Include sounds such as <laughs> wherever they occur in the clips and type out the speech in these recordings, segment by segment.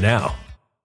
now.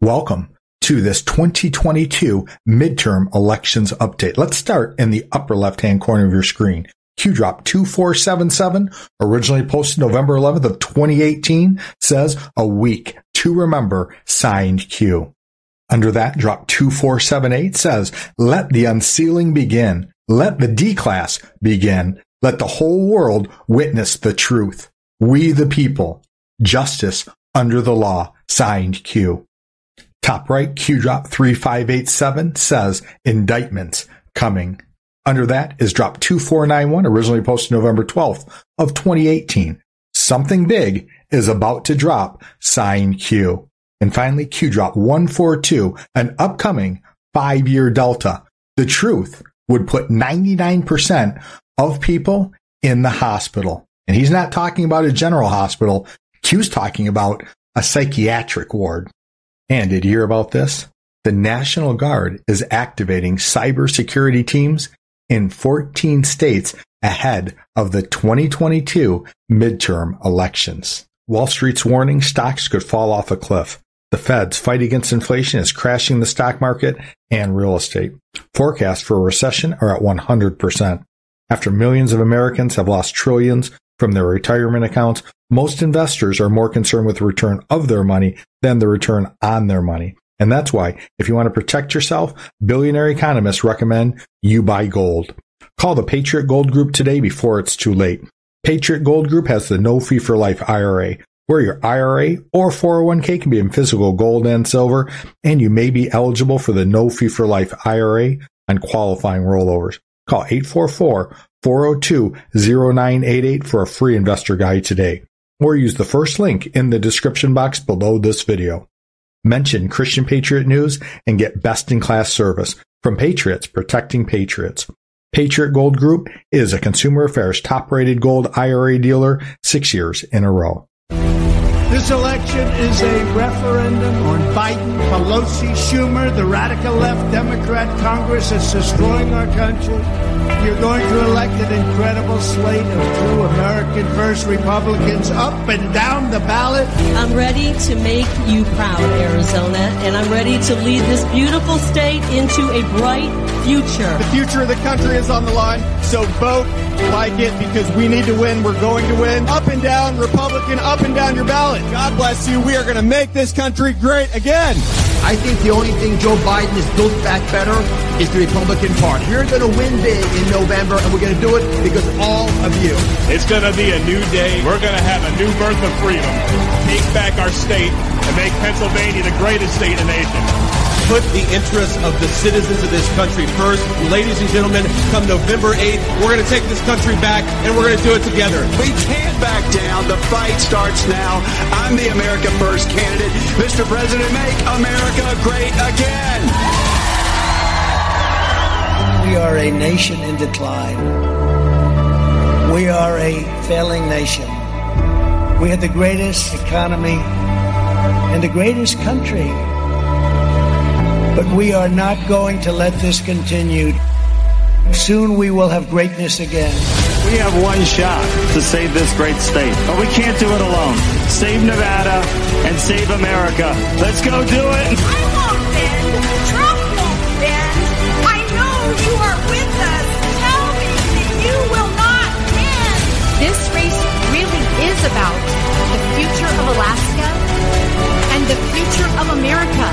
Welcome to this 2022 midterm elections update. Let's start in the upper left hand corner of your screen. Q drop 2477, originally posted November 11th of 2018, says a week to remember signed Q. Under that, drop 2478 says, let the unsealing begin. Let the D class begin. Let the whole world witness the truth. We the people. Justice under the law. Signed Q. Top right, Q drop 3587 says indictments coming. Under that is drop 2491, originally posted November 12th of 2018. Something big is about to drop. Sign Q. And finally, Q drop 142, an upcoming five year delta. The truth would put 99% of people in the hospital. And he's not talking about a general hospital. Q's talking about a psychiatric ward. And did you hear about this? The National Guard is activating cybersecurity teams in 14 states ahead of the 2022 midterm elections. Wall Street's warning stocks could fall off a cliff. The Fed's fight against inflation is crashing the stock market and real estate. Forecasts for a recession are at 100%. After millions of Americans have lost trillions from their retirement accounts, most investors are more concerned with the return of their money than the return on their money. And that's why, if you want to protect yourself, billionaire economists recommend you buy gold. Call the Patriot Gold Group today before it's too late. Patriot Gold Group has the no fee for life IRA, where your IRA or 401k can be in physical gold and silver, and you may be eligible for the no fee for life IRA on qualifying rollovers. Call 844-402-0988 for a free investor guide today, or use the first link in the description box below this video. Mention Christian Patriot News and get best in class service from Patriots protecting Patriots. Patriot Gold Group is a Consumer Affairs top rated gold IRA dealer six years in a row. This election is a referendum on Biden, Pelosi, Schumer, the radical left Democrat Congress that's destroying our country. You're going to elect an incredible slate of true American first Republicans up and down the ballot. I'm ready to make you proud, Arizona, and I'm ready to lead this beautiful state into a bright future. The future of the country is on the line, so vote like it because we need to win. We're going to win. Up and down, Republican, up and down your ballot. God bless you. We are going to make this country great again. I think the only thing Joe Biden has built back better is the Republican Party. We're going to win big in November, and we're going to do it because all of you. It's going to be a new day. We're going to have a new birth of freedom. Take back our state and make Pennsylvania the greatest state in the nation put the interests of the citizens of this country first. Ladies and gentlemen, come November 8th, we're going to take this country back and we're going to do it together. We can't back down. The fight starts now. I'm the America First candidate. Mr. President, make America great again. We are a nation in decline. We are a failing nation. We have the greatest economy and the greatest country but we are not going to let this continue. Soon we will have greatness again. We have one shot to save this great state, but we can't do it alone. Save Nevada and save America. Let's go do it. About the future of Alaska and the future of America.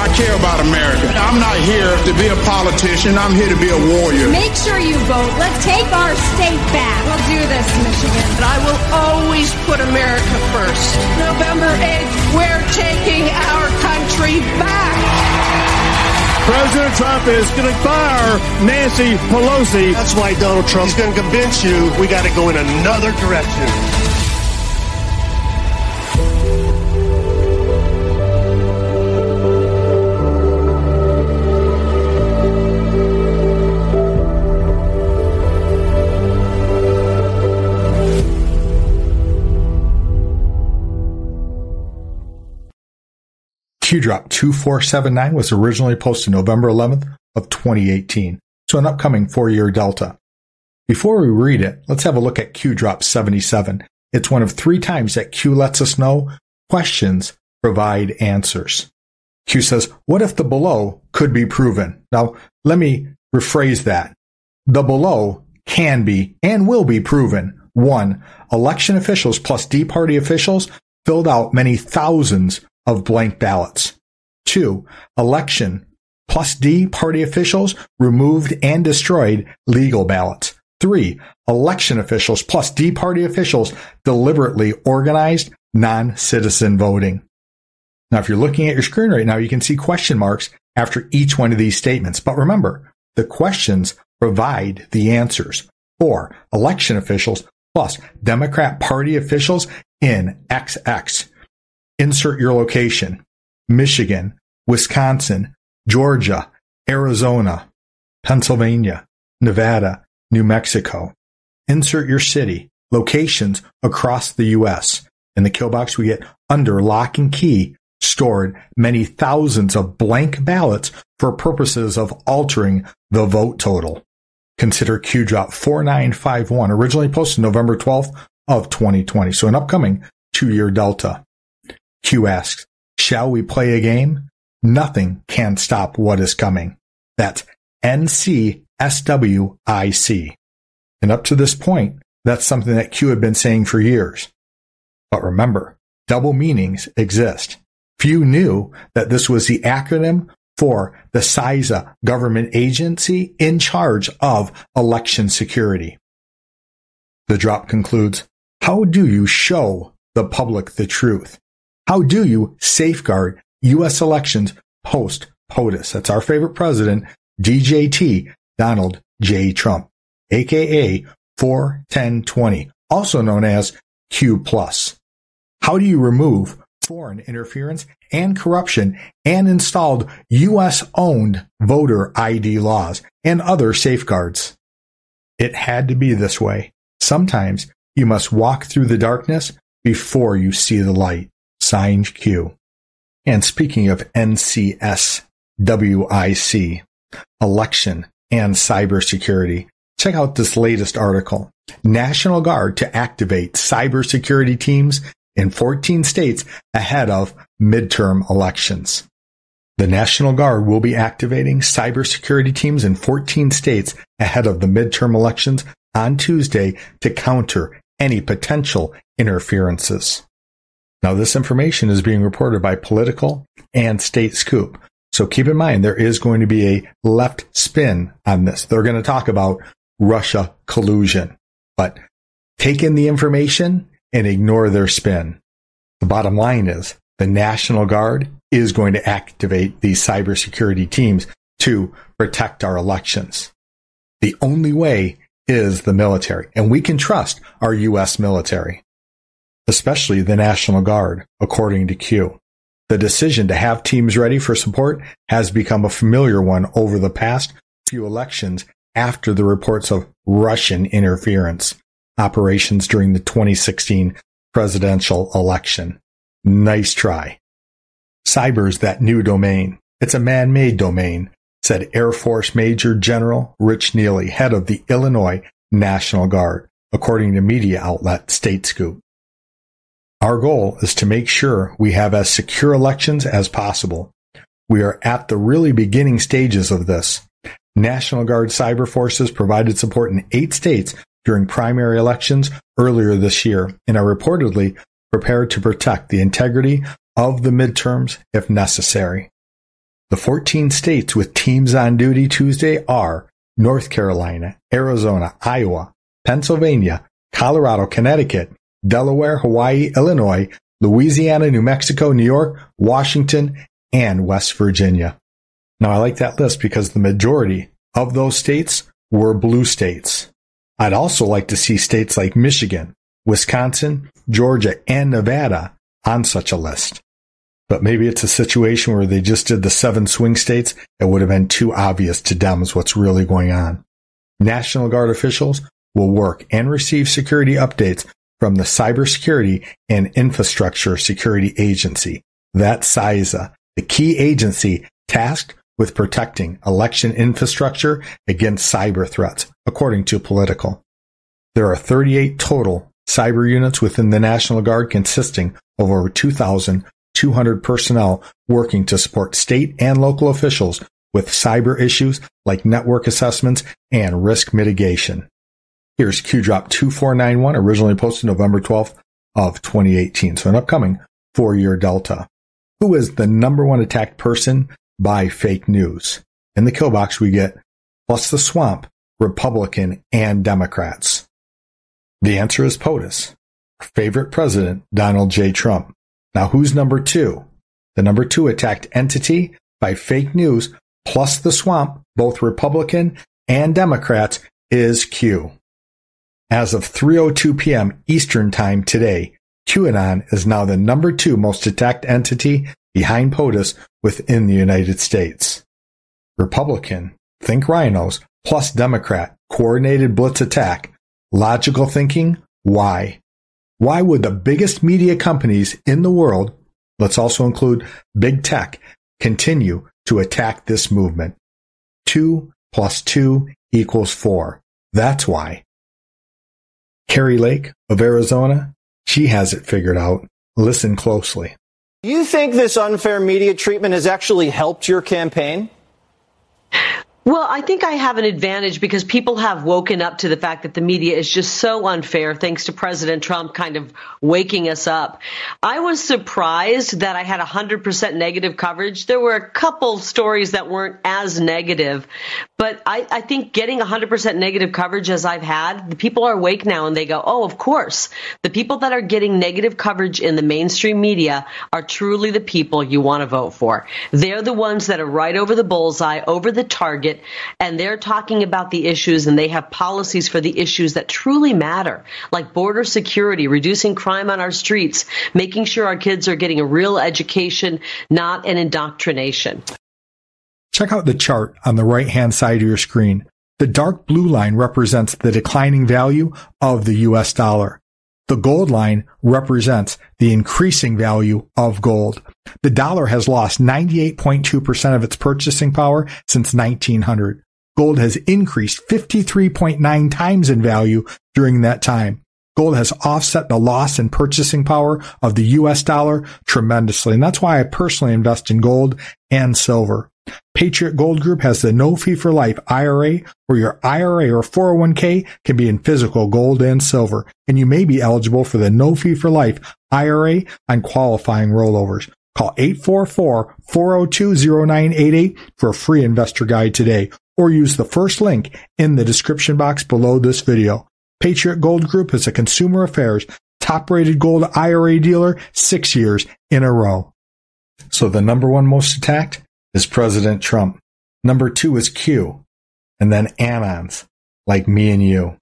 I care about America. I'm not here to be a politician. I'm here to be a warrior. Make sure you vote. Let's take our state back. We'll do this, Michigan. But I will always put America first. November 8th, we're taking our country back. President Trump is going to fire Nancy Pelosi. That's why Donald Trump's going to convince you we got to go in another direction. Q drop 2479 was originally posted November 11th of 2018. So an upcoming four year delta. Before we read it, let's have a look at Q drop 77. It's one of three times that Q lets us know questions provide answers. Q says, what if the below could be proven? Now, let me rephrase that. The below can be and will be proven. One, election officials plus D party officials filled out many thousands of blank ballots. Two, election plus D party officials removed and destroyed legal ballots. Three, election officials plus D party officials deliberately organized non-citizen voting. Now, if you're looking at your screen right now, you can see question marks after each one of these statements. But remember, the questions provide the answers Four, election officials plus Democrat Party officials in XX. Insert your location. Michigan, Wisconsin, Georgia, Arizona, Pennsylvania, Nevada, New Mexico. Insert your city, locations across the U.S. In the kill box, we get under lock and key stored many thousands of blank ballots for purposes of altering the vote total. Consider Q drop 4951, originally posted November 12th of 2020. So an upcoming two year delta. Q asks, shall we play a game? Nothing can stop what is coming. That's NCSWIC. And up to this point, that's something that Q had been saying for years. But remember, double meanings exist. Few knew that this was the acronym for the CISA government agency in charge of election security. The drop concludes, how do you show the public the truth? How do you safeguard U.S. elections post POTUS? That's our favorite president, DJT, Donald J. Trump, aka 41020, also known as Q plus. How do you remove foreign interference and corruption and installed U.S. owned voter ID laws and other safeguards. It had to be this way. Sometimes you must walk through the darkness before you see the light. Signed Q. And speaking of NCSWIC, election and cybersecurity, check out this latest article. National Guard to activate cybersecurity teams in 14 states ahead of midterm elections. The National Guard will be activating cybersecurity teams in 14 states ahead of the midterm elections on Tuesday to counter any potential interferences. Now, this information is being reported by Politico and State Scoop. So keep in mind, there is going to be a left spin on this. They're going to talk about Russia collusion, but take in the information and ignore their spin. The bottom line is the National Guard is going to activate these cybersecurity teams to protect our elections. The only way is the military, and we can trust our U.S. military, especially the National Guard, according to Q. The decision to have teams ready for support has become a familiar one over the past few elections after the reports of Russian interference operations during the 2016 presidential election. Nice try. Cyber's that new domain. It's a man-made domain, said Air Force Major General Rich Neely, head of the Illinois National Guard, according to media outlet State Scoop. Our goal is to make sure we have as secure elections as possible. We are at the really beginning stages of this. National Guard cyber forces provided support in eight states during primary elections earlier this year and are reportedly prepared to protect the integrity of the midterms if necessary. The 14 states with teams on duty Tuesday are North Carolina, Arizona, Iowa, Pennsylvania, Colorado, Connecticut, Delaware, Hawaii, Illinois, Louisiana, New Mexico, New York, Washington, and West Virginia. Now I like that list because the majority of those states were blue states. I'd also like to see states like Michigan, Wisconsin, Georgia, and Nevada on such a list. But maybe it's a situation where they just did the seven swing states. It would have been too obvious to Dems what's really going on. National Guard officials will work and receive security updates from the Cybersecurity and Infrastructure Security Agency, that's CISA, the key agency tasked with protecting election infrastructure against cyber threats, according to Politico. There are 38 total cyber units within the National Guard consisting of over 2,200 personnel working to support state and local officials with cyber issues like network assessments and risk mitigation. Here's Q Drop 2491, originally posted November 12th of 2018. So an upcoming four year delta. Who is the number one attacked person by fake news? In the kill box, we get plus the swamp, Republican and Democrats. The answer is POTUS. Favorite president, Donald J. Trump. Now who's number two? The number two attacked entity by fake news plus the swamp, both Republican and Democrats, is Q. As of 3.02 p.m. Eastern Time today, QAnon is now the number two most attacked entity behind POTUS within the United States. Republican, think RINOs, plus Democrat, coordinated blitz attack. Logical thinking, why? Why would the biggest media companies in the world, let's also include big tech, continue to attack this movement? Two plus two equals four. That's why. Kari Lake of Arizona, she has it figured out. Listen closely. You think this unfair media treatment has actually helped your campaign? Well, I think I have an advantage because people have woken up to the fact that the media is just so unfair, thanks to President Trump kind of waking us up. I was surprised that I had 100% negative coverage. There were a couple stories that weren't as negative, but I, I think getting 100% negative coverage as I've had, the people are awake now and they go, oh, of course. The people that are getting negative coverage in the mainstream media are truly the people you want to vote for. They're the ones that are right over the bullseye, over the target and they're talking about the issues and they have policies for the issues that truly matter, like border security, reducing crime on our streets, making sure our kids are getting a real education, not an indoctrination. Check out the chart on the right hand side of your screen. The dark blue line represents the declining value of the US dollar. The gold line represents the increasing value of gold. The dollar has lost 98.2% of its purchasing power since 1900. Gold has increased 53.9 times in value during that time. Gold has offset the loss in purchasing power of the US dollar tremendously. And that's why I personally invest in gold and silver. Patriot Gold Group has the no fee for life IRA where your IRA or 401k can be in physical gold and silver. And you may be eligible for the no fee for life IRA on qualifying rollovers. Call 844-402-0988 for a free investor guide today or use the first link in the description box below this video. Patriot Gold Group is a consumer affairs top rated gold IRA dealer six years in a row. So the number one most attacked is President Trump. Number two is Q and then Anons like me and you.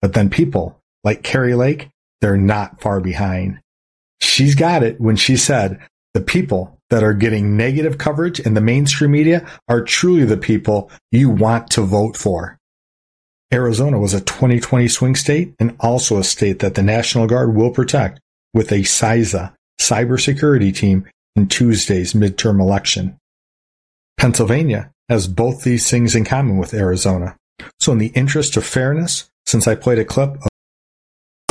But then people like Kari Lake, they're not far behind. She's got it when she said the people that are getting negative coverage in the mainstream media are truly the people you want to vote for. Arizona was a 2020 swing state and also a state that the National Guard will protect with a CISA cybersecurity team in Tuesday's midterm election. Pennsylvania has both these things in common with Arizona. So in the interest of fairness, since I played a clip of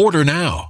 Order now.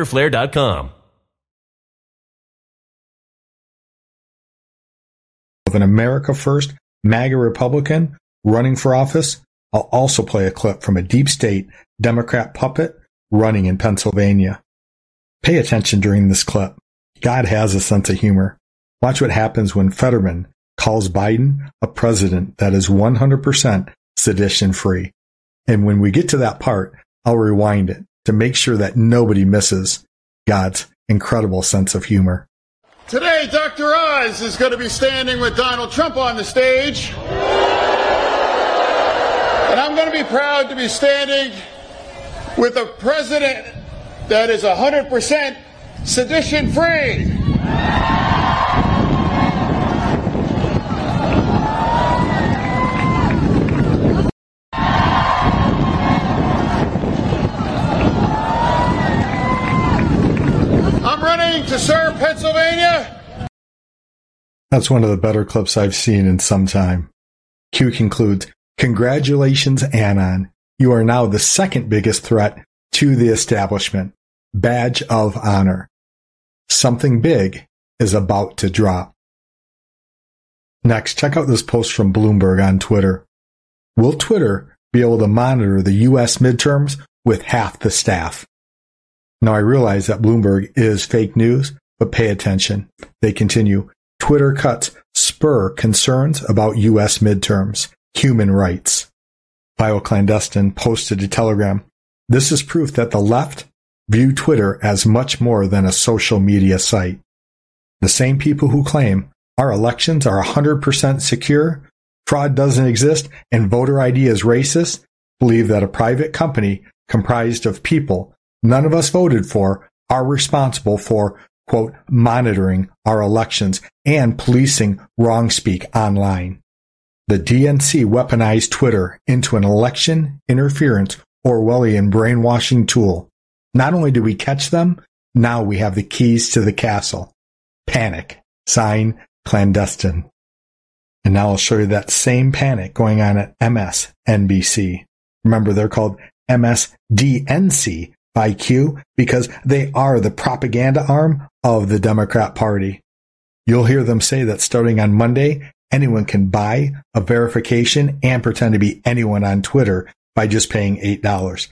Of an America First MAGA Republican running for office, I'll also play a clip from a deep state Democrat puppet running in Pennsylvania. Pay attention during this clip. God has a sense of humor. Watch what happens when Fetterman calls Biden a president that is 100% sedition free. And when we get to that part, I'll rewind it to make sure that nobody misses God's incredible sense of humor. Today, Dr. Oz is going to be standing with Donald Trump on the stage. And I'm going to be proud to be standing with a president that is 100% sedition free. To serve Pennsylvania. That's one of the better clips I've seen in some time. Q concludes, Congratulations, Anon. You are now the second biggest threat to the establishment. Badge of honor. Something big is about to drop. Next, check out this post from Bloomberg on Twitter. Will Twitter be able to monitor the U.S. midterms with half the staff? Now I realize that Bloomberg is fake news, but pay attention. They continue. Twitter cuts spur concerns about U.S. midterms, human rights. BioClandestine posted a telegram. This is proof that the left view Twitter as much more than a social media site. The same people who claim our elections are 100% secure, fraud doesn't exist, and voter ID is racist believe that a private company comprised of people none of us voted for are responsible for quote, monitoring our elections and policing wrong speak online. The DNC weaponized Twitter into an election interference Orwellian brainwashing tool. Not only do we catch them, now we have the keys to the castle. Panic. Sign clandestine. And now I'll show you that same panic going on at MSNBC. Remember, they're called MSDNC by Q because they are the propaganda arm of the Democrat Party. You'll hear them say that starting on Monday, anyone can buy a verification and pretend to be anyone on Twitter by just paying $8.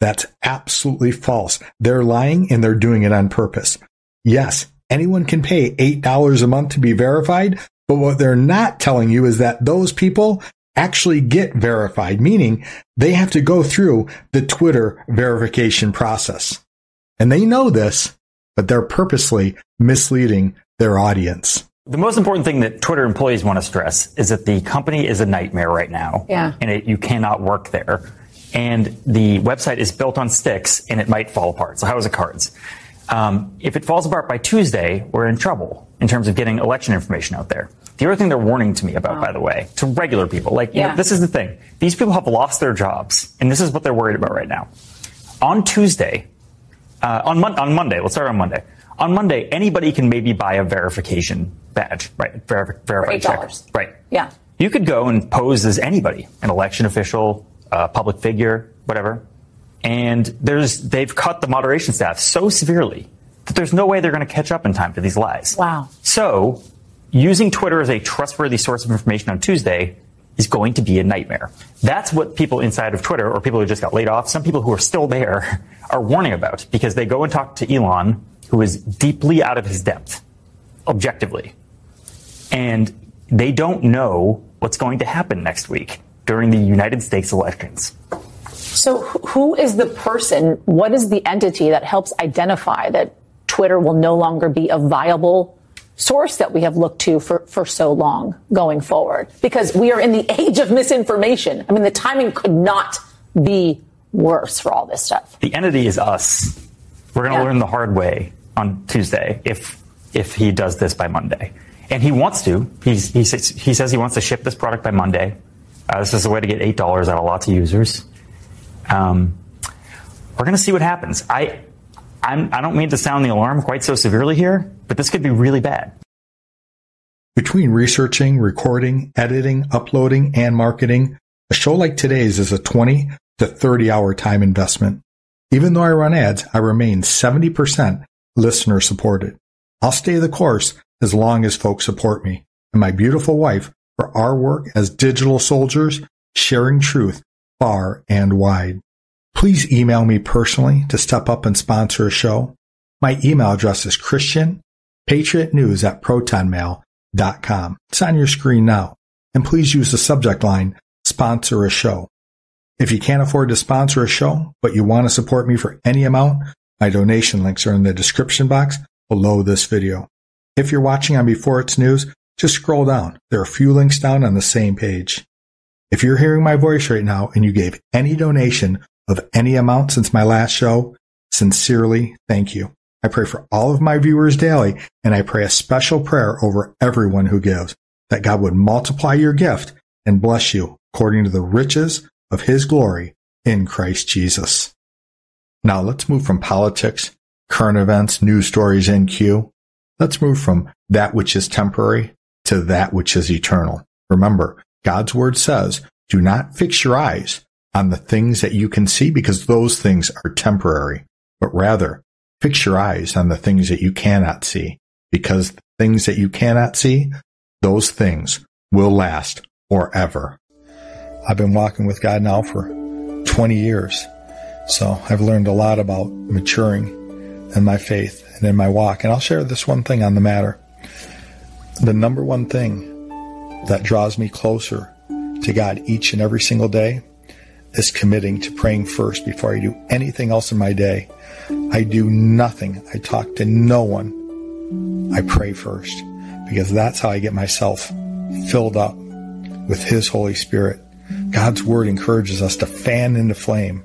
That's absolutely false. They're lying and they're doing it on purpose. Yes, anyone can pay $8 a month to be verified, but what they're not telling you is that those people actually get verified, meaning they have to go through the Twitter verification process. And they know this, but they're purposely misleading their audience. The most important thing that Twitter employees want to stress is that the company is a nightmare right now. Yeah. And it, you cannot work there. And the website is built on sticks and it might fall apart. So how is it cards? Um, if it falls apart by Tuesday, we're in trouble in terms of getting election information out there. The other thing they're warning to me about, by the way, to regular people, like, you know, this is the thing. These people have lost their jobs, and this is what they're worried about right now. On Tuesday, uh, on, Mon- on Monday, let's start on Monday. On Monday, anybody can maybe buy a verification badge, right? Ver- verified check. Right. Yeah. You could go and pose as anybody, an election official, a public figure, whatever. And there's, they've cut the moderation staff so severely that there's no way they're going to catch up in time to these lies. Wow. So using Twitter as a trustworthy source of information on Tuesday is going to be a nightmare. That's what people inside of Twitter or people who just got laid off, some people who are still there <laughs> are warning about because they go and talk to Elon, who is deeply out of his depth, objectively. And they don't know what's going to happen next week during the United States elections. So, who is the person? What is the entity that helps identify that Twitter will no longer be a viable source that we have looked to for, for so long going forward? Because we are in the age of misinformation. I mean, the timing could not be worse for all this stuff. The entity is us. We're going to yeah. learn the hard way on Tuesday if if he does this by Monday. And he wants to. He's, he, says, he says he wants to ship this product by Monday. Uh, this is a way to get $8 out of lots of users. Um, we're going to see what happens. I, I'm, I don't mean to sound the alarm quite so severely here, but this could be really bad. Between researching, recording, editing, uploading, and marketing, a show like today's is a 20 to 30 hour time investment. Even though I run ads, I remain 70% listener supported. I'll stay the course as long as folks support me and my beautiful wife for our work as digital soldiers, sharing truth far and wide. Please email me personally to step up and sponsor a show. My email address is Christian Patriot News at protonmail.com. It's on your screen now. And please use the subject line, sponsor a show. If you can't afford to sponsor a show, but you want to support me for any amount, my donation links are in the description box below this video. If you're watching on Before It's News, just scroll down. There are a few links down on the same page. If you're hearing my voice right now and you gave any donation of any amount since my last show, sincerely thank you. I pray for all of my viewers daily and I pray a special prayer over everyone who gives that God would multiply your gift and bless you according to the riches of his glory in Christ Jesus. Now let's move from politics, current events, news stories, in Q. Let's move from that which is temporary to that which is eternal. Remember, God's word says, do not fix your eyes on the things that you can see because those things are temporary, but rather fix your eyes on the things that you cannot see because the things that you cannot see, those things will last forever. I've been walking with God now for 20 years. So I've learned a lot about maturing in my faith and in my walk. And I'll share this one thing on the matter. The number one thing that draws me closer to God each and every single day is committing to praying first before I do anything else in my day. I do nothing. I talk to no one. I pray first because that's how I get myself filled up with His Holy Spirit. God's Word encourages us to fan into flame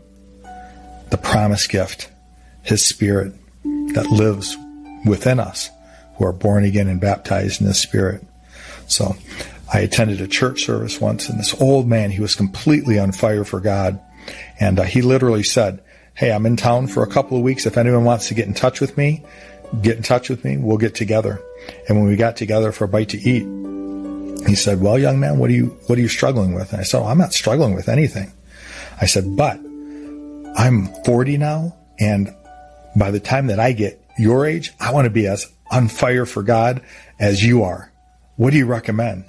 the promised gift, His Spirit that lives within us who are born again and baptized in His Spirit. So I attended a church service once and this old man, he was completely on fire for God. And uh, he literally said, Hey, I'm in town for a couple of weeks. If anyone wants to get in touch with me, get in touch with me. We'll get together. And when we got together for a bite to eat, he said, well, young man, what are you, what are you struggling with? And I said, oh, I'm not struggling with anything. I said, but I'm 40 now. And by the time that I get your age, I want to be as on fire for God as you are. What do you recommend?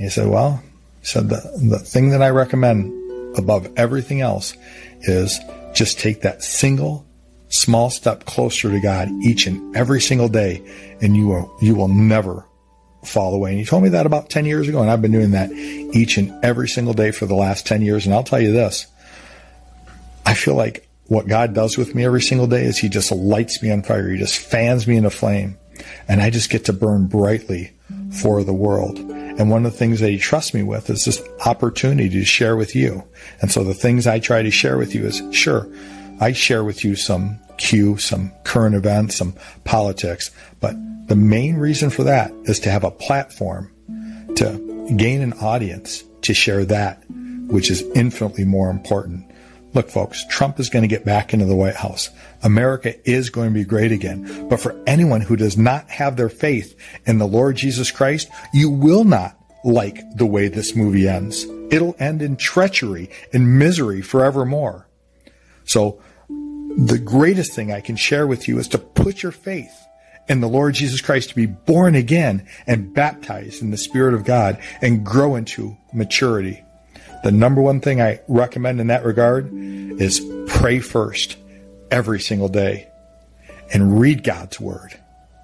He said, well, he said, the, the thing that I recommend above everything else is just take that single small step closer to God each and every single day and you will, you will never fall away. And he told me that about 10 years ago. And I've been doing that each and every single day for the last 10 years. And I'll tell you this I feel like what God does with me every single day is he just lights me on fire. He just fans me into flame. And I just get to burn brightly for the world. And one of the things that he trusts me with is this opportunity to share with you. And so the things I try to share with you is sure, I share with you some Q, some current events, some politics, but the main reason for that is to have a platform to gain an audience to share that, which is infinitely more important. Look, folks, Trump is going to get back into the White House. America is going to be great again. But for anyone who does not have their faith in the Lord Jesus Christ, you will not like the way this movie ends. It'll end in treachery and misery forevermore. So the greatest thing I can share with you is to put your faith in the Lord Jesus Christ to be born again and baptized in the Spirit of God and grow into maturity. The number one thing I recommend in that regard is pray first every single day and read God's word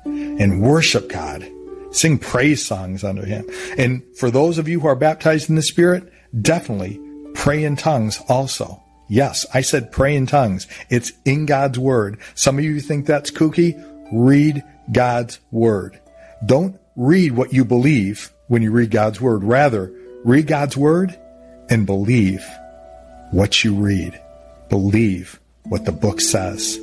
and worship God. Sing praise songs under him. And for those of you who are baptized in the Spirit, definitely pray in tongues also. Yes, I said pray in tongues. It's in God's word. Some of you think that's kooky. Read God's word. Don't read what you believe when you read God's word. Rather, read God's word and believe what you read. Believe what the book says.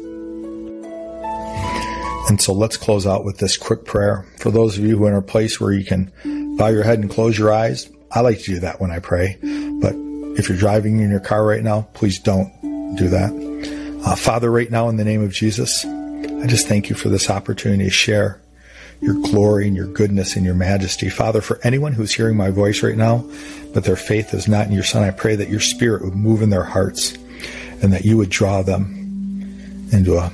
And so let's close out with this quick prayer. For those of you who are in a place where you can bow your head and close your eyes, I like to do that when I pray. But if you're driving in your car right now, please don't do that. Uh, Father, right now, in the name of Jesus, I just thank you for this opportunity to share your glory and your goodness and your majesty. Father, for anyone who's hearing my voice right now, but their faith is not in your Son, I pray that your Spirit would move in their hearts and that you would draw them into a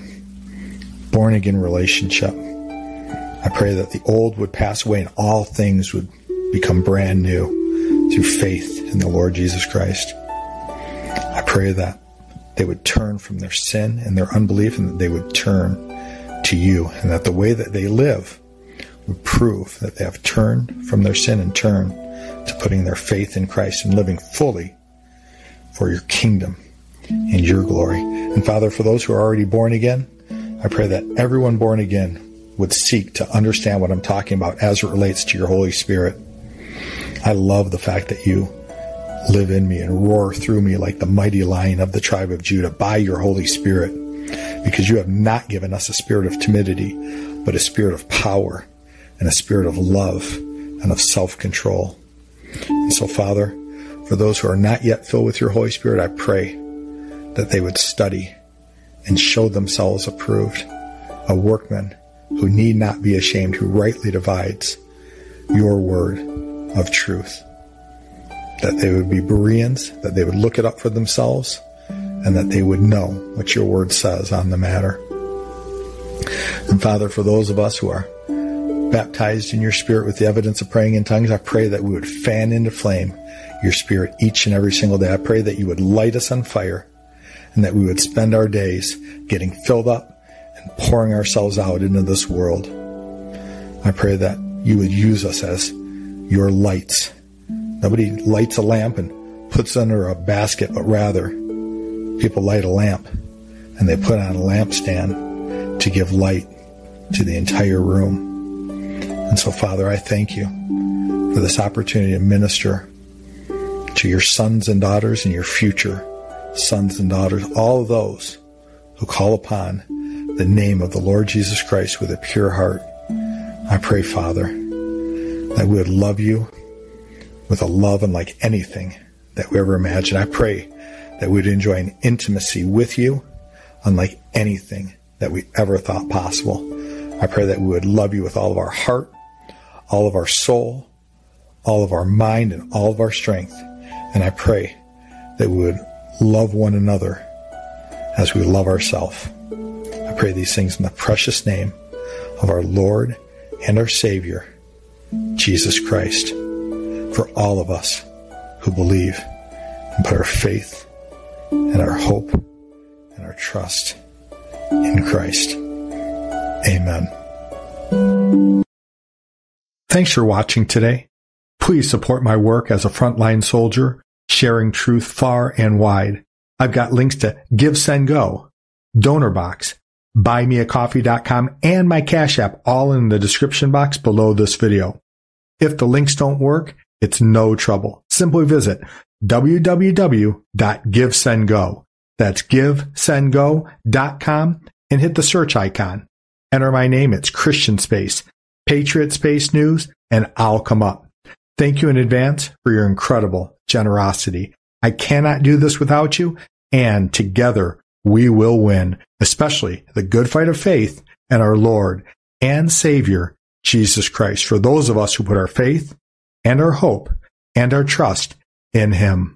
born again relationship. I pray that the old would pass away and all things would become brand new through faith in the Lord Jesus Christ. I pray that they would turn from their sin and their unbelief and that they would turn to you and that the way that they live would prove that they have turned from their sin and turned to putting their faith in Christ and living fully for your kingdom and your glory. And Father, for those who are already born again, I pray that everyone born again would seek to understand what I'm talking about as it relates to your Holy Spirit. I love the fact that you live in me and roar through me like the mighty lion of the tribe of Judah by your Holy Spirit, because you have not given us a spirit of timidity, but a spirit of power and a spirit of love and of self control. And so, Father, for those who are not yet filled with your Holy Spirit, I pray that they would study and show themselves approved, a workman who need not be ashamed, who rightly divides your word of truth. That they would be Bereans, that they would look it up for themselves, and that they would know what your word says on the matter. And Father, for those of us who are baptized in your spirit with the evidence of praying in tongues, I pray that we would fan into flame your spirit each and every single day. I pray that you would light us on fire and that we would spend our days getting filled up and pouring ourselves out into this world. I pray that you would use us as your lights. Nobody lights a lamp and puts under a basket, but rather people light a lamp and they put on a lampstand to give light to the entire room. And so, Father, I thank you for this opportunity to minister to your sons and daughters and your future sons and daughters, all those who call upon the name of the Lord Jesus Christ with a pure heart. I pray, Father, that we would love you with a love unlike anything that we ever imagined. I pray that we'd enjoy an intimacy with you unlike anything that we ever thought possible. I pray that we would love you with all of our heart, all of our soul, all of our mind, and all of our strength. And I pray that we would love one another as we love ourselves. I pray these things in the precious name of our Lord and our Savior, Jesus Christ, for all of us who believe and put our faith and our hope and our trust in Christ. Amen. Thanks for watching today. Please support my work as a frontline soldier, sharing truth far and wide. I've got links to Give, Send, Go, DonorBox, buymeacoffee.com, and my Cash App all in the description box below this video. If the links don't work, it's no trouble. Simply visit www.givesendgo. That's givesendgo.com and hit the search icon. Enter my name. It's Christian Space, Patriot Space News, and I'll come up. Thank you in advance for your incredible generosity. I cannot do this without you, and together we will win, especially the good fight of faith and our Lord and Savior, Jesus Christ, for those of us who put our faith and our hope and our trust in Him.